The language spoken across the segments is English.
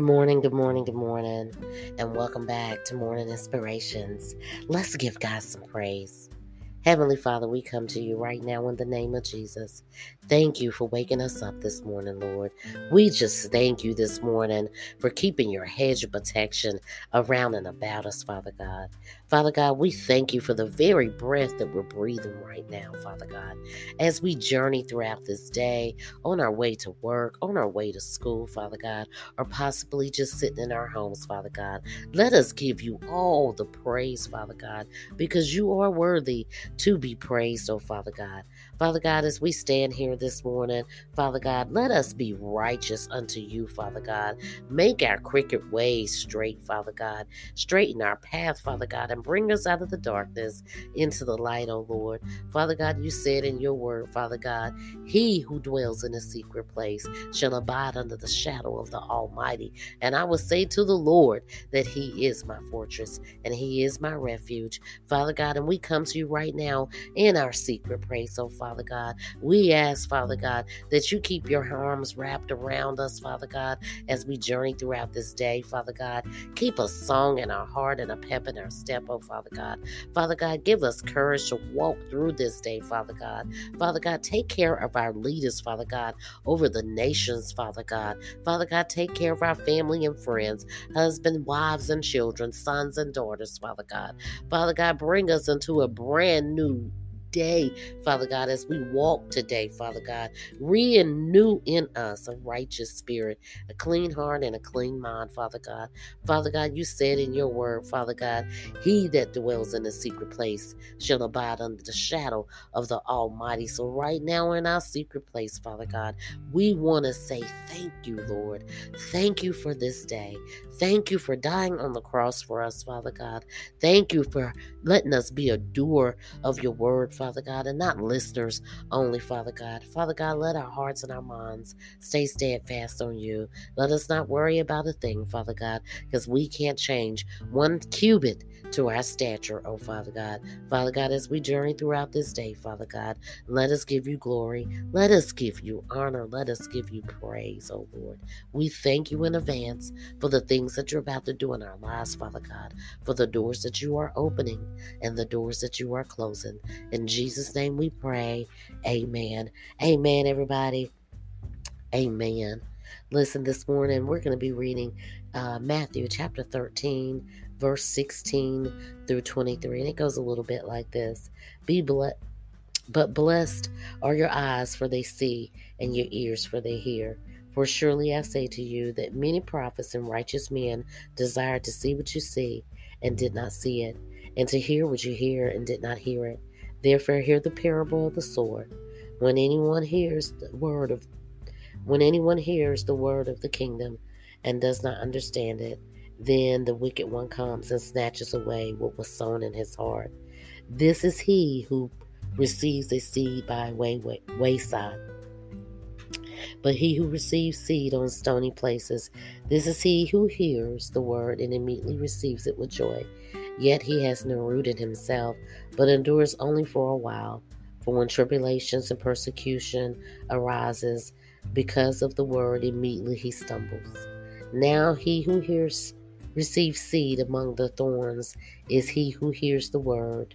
Good morning, good morning, good morning, and welcome back to Morning Inspirations. Let's give God some praise. Heavenly Father, we come to you right now in the name of Jesus. Thank you for waking us up this morning, Lord. We just thank you this morning for keeping your hedge of protection around and about us, Father God. Father God, we thank you for the very breath that we're breathing right now, Father God. As we journey throughout this day, on our way to work, on our way to school, Father God, or possibly just sitting in our homes, Father God, let us give you all the praise, Father God, because you are worthy to be praised, oh Father God. Father God, as we stand here this morning, Father God, let us be righteous unto you, Father God. Make our crooked ways straight, Father God. Straighten our path, Father God, and bring us out of the darkness into the light, oh Lord. Father God, you said in your word, Father God, he who dwells in a secret place shall abide under the shadow of the Almighty. And I will say to the Lord that he is my fortress and he is my refuge. Father God, and we come to you right now in our secret place, oh Father. Father God. We ask, Father God, that you keep your arms wrapped around us, Father God, as we journey throughout this day, Father God. Keep a song in our heart and a pep in our step, oh Father God. Father God, give us courage to walk through this day, Father God. Father God, take care of our leaders, Father God, over the nations, Father God. Father God, take care of our family and friends, husband, wives, and children, sons and daughters, Father God. Father God, bring us into a brand new day, Father God, as we walk today, Father God. Renew in us a righteous spirit, a clean heart, and a clean mind, Father God. Father God, you said in your word, Father God, he that dwells in the secret place shall abide under the shadow of the Almighty. So, right now in our secret place, Father God, we want to say thank you, Lord. Thank you for this day. Thank you for dying on the cross for us, Father God. Thank you for letting us be a doer of your word, Father God, and not listeners only, Father God. Father God, let our hearts and our minds stay steadfast on you. Let us not worry about a thing, Father God, because we can't change one cubit to our stature, oh Father God. Father God, as we journey throughout this day, Father God, let us give you glory. Let us give you honor. Let us give you praise, oh Lord. We thank you in advance for the things that you're about to do in our lives, Father God, for the doors that you are opening and the doors that you are closing. In Jesus' name we pray. Amen. Amen, everybody. Amen. Listen, this morning we're going to be reading uh, Matthew chapter 13, verse 16 through 23. And it goes a little bit like this Be blessed. But blessed are your eyes, for they see, and your ears, for they hear. For surely I say to you that many prophets and righteous men desired to see what you see, and did not see it, and to hear what you hear, and did not hear it. Therefore, hear the parable of the sword. When anyone hears the word of when anyone hears the word of the kingdom and does not understand it, then the wicked one comes and snatches away what was sown in his heart. This is he who receives a seed by way, way, wayside. But he who receives seed on stony places, this is he who hears the word and immediately receives it with joy. Yet he has no root in himself, but endures only for a while. For when tribulations and persecution arises because of the word, immediately he stumbles. Now he who hears receives seed among the thorns is he who hears the word,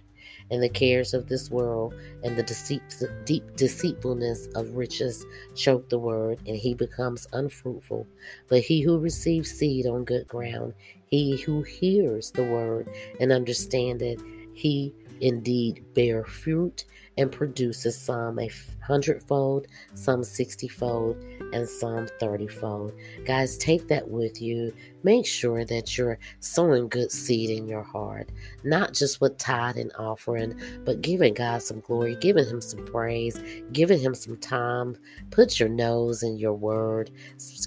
and the cares of this world and the deceit, deep deceitfulness of riches choke the word, and he becomes unfruitful. But he who receives seed on good ground, he who hears the word and understand it, he indeed bear fruit and produces some a hundredfold, some sixtyfold, and some thirtyfold. Guys, take that with you. Make sure that you're sowing good seed in your heart, not just with tithe and offering, but giving God some glory, giving Him some praise, giving Him some time. Put your nose in your word.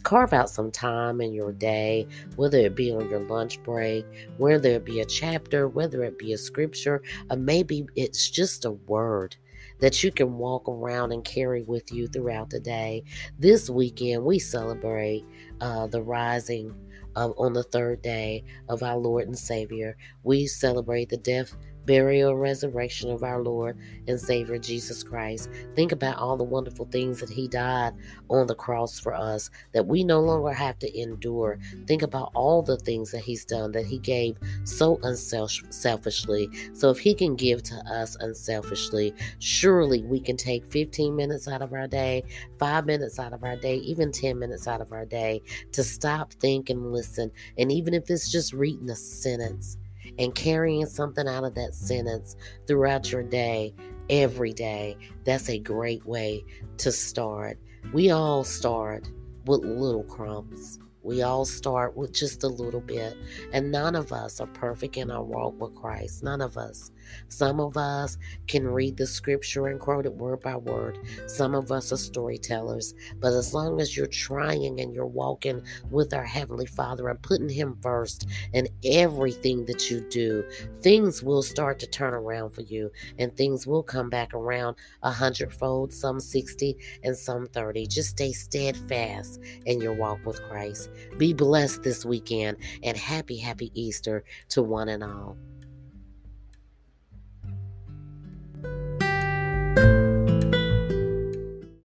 Carve out some time in your day, whether it be on your lunch break, whether it be a chapter, whether it be a scripture, or maybe it's just a word that you can walk around and carry with you throughout the day. This weekend, we celebrate uh, the rising of, on the third day of our Lord and Savior. We celebrate the death burial, resurrection of our Lord and Savior Jesus Christ. Think about all the wonderful things that He died on the cross for us, that we no longer have to endure. Think about all the things that He's done, that He gave so unselfishly. So if He can give to us unselfishly, surely we can take 15 minutes out of our day, five minutes out of our day, even 10 minutes out of our day to stop, think, and listen. And even if it's just reading a sentence, and carrying something out of that sentence throughout your day, every day, that's a great way to start. We all start with little crumbs. We all start with just a little bit, and none of us are perfect in our walk with Christ. None of us. Some of us can read the scripture and quote it word by word. Some of us are storytellers. But as long as you're trying and you're walking with our Heavenly Father and putting Him first in everything that you do, things will start to turn around for you and things will come back around a hundredfold, some 60 and some 30. Just stay steadfast in your walk with Christ. Be blessed this weekend and happy, happy Easter to one and all.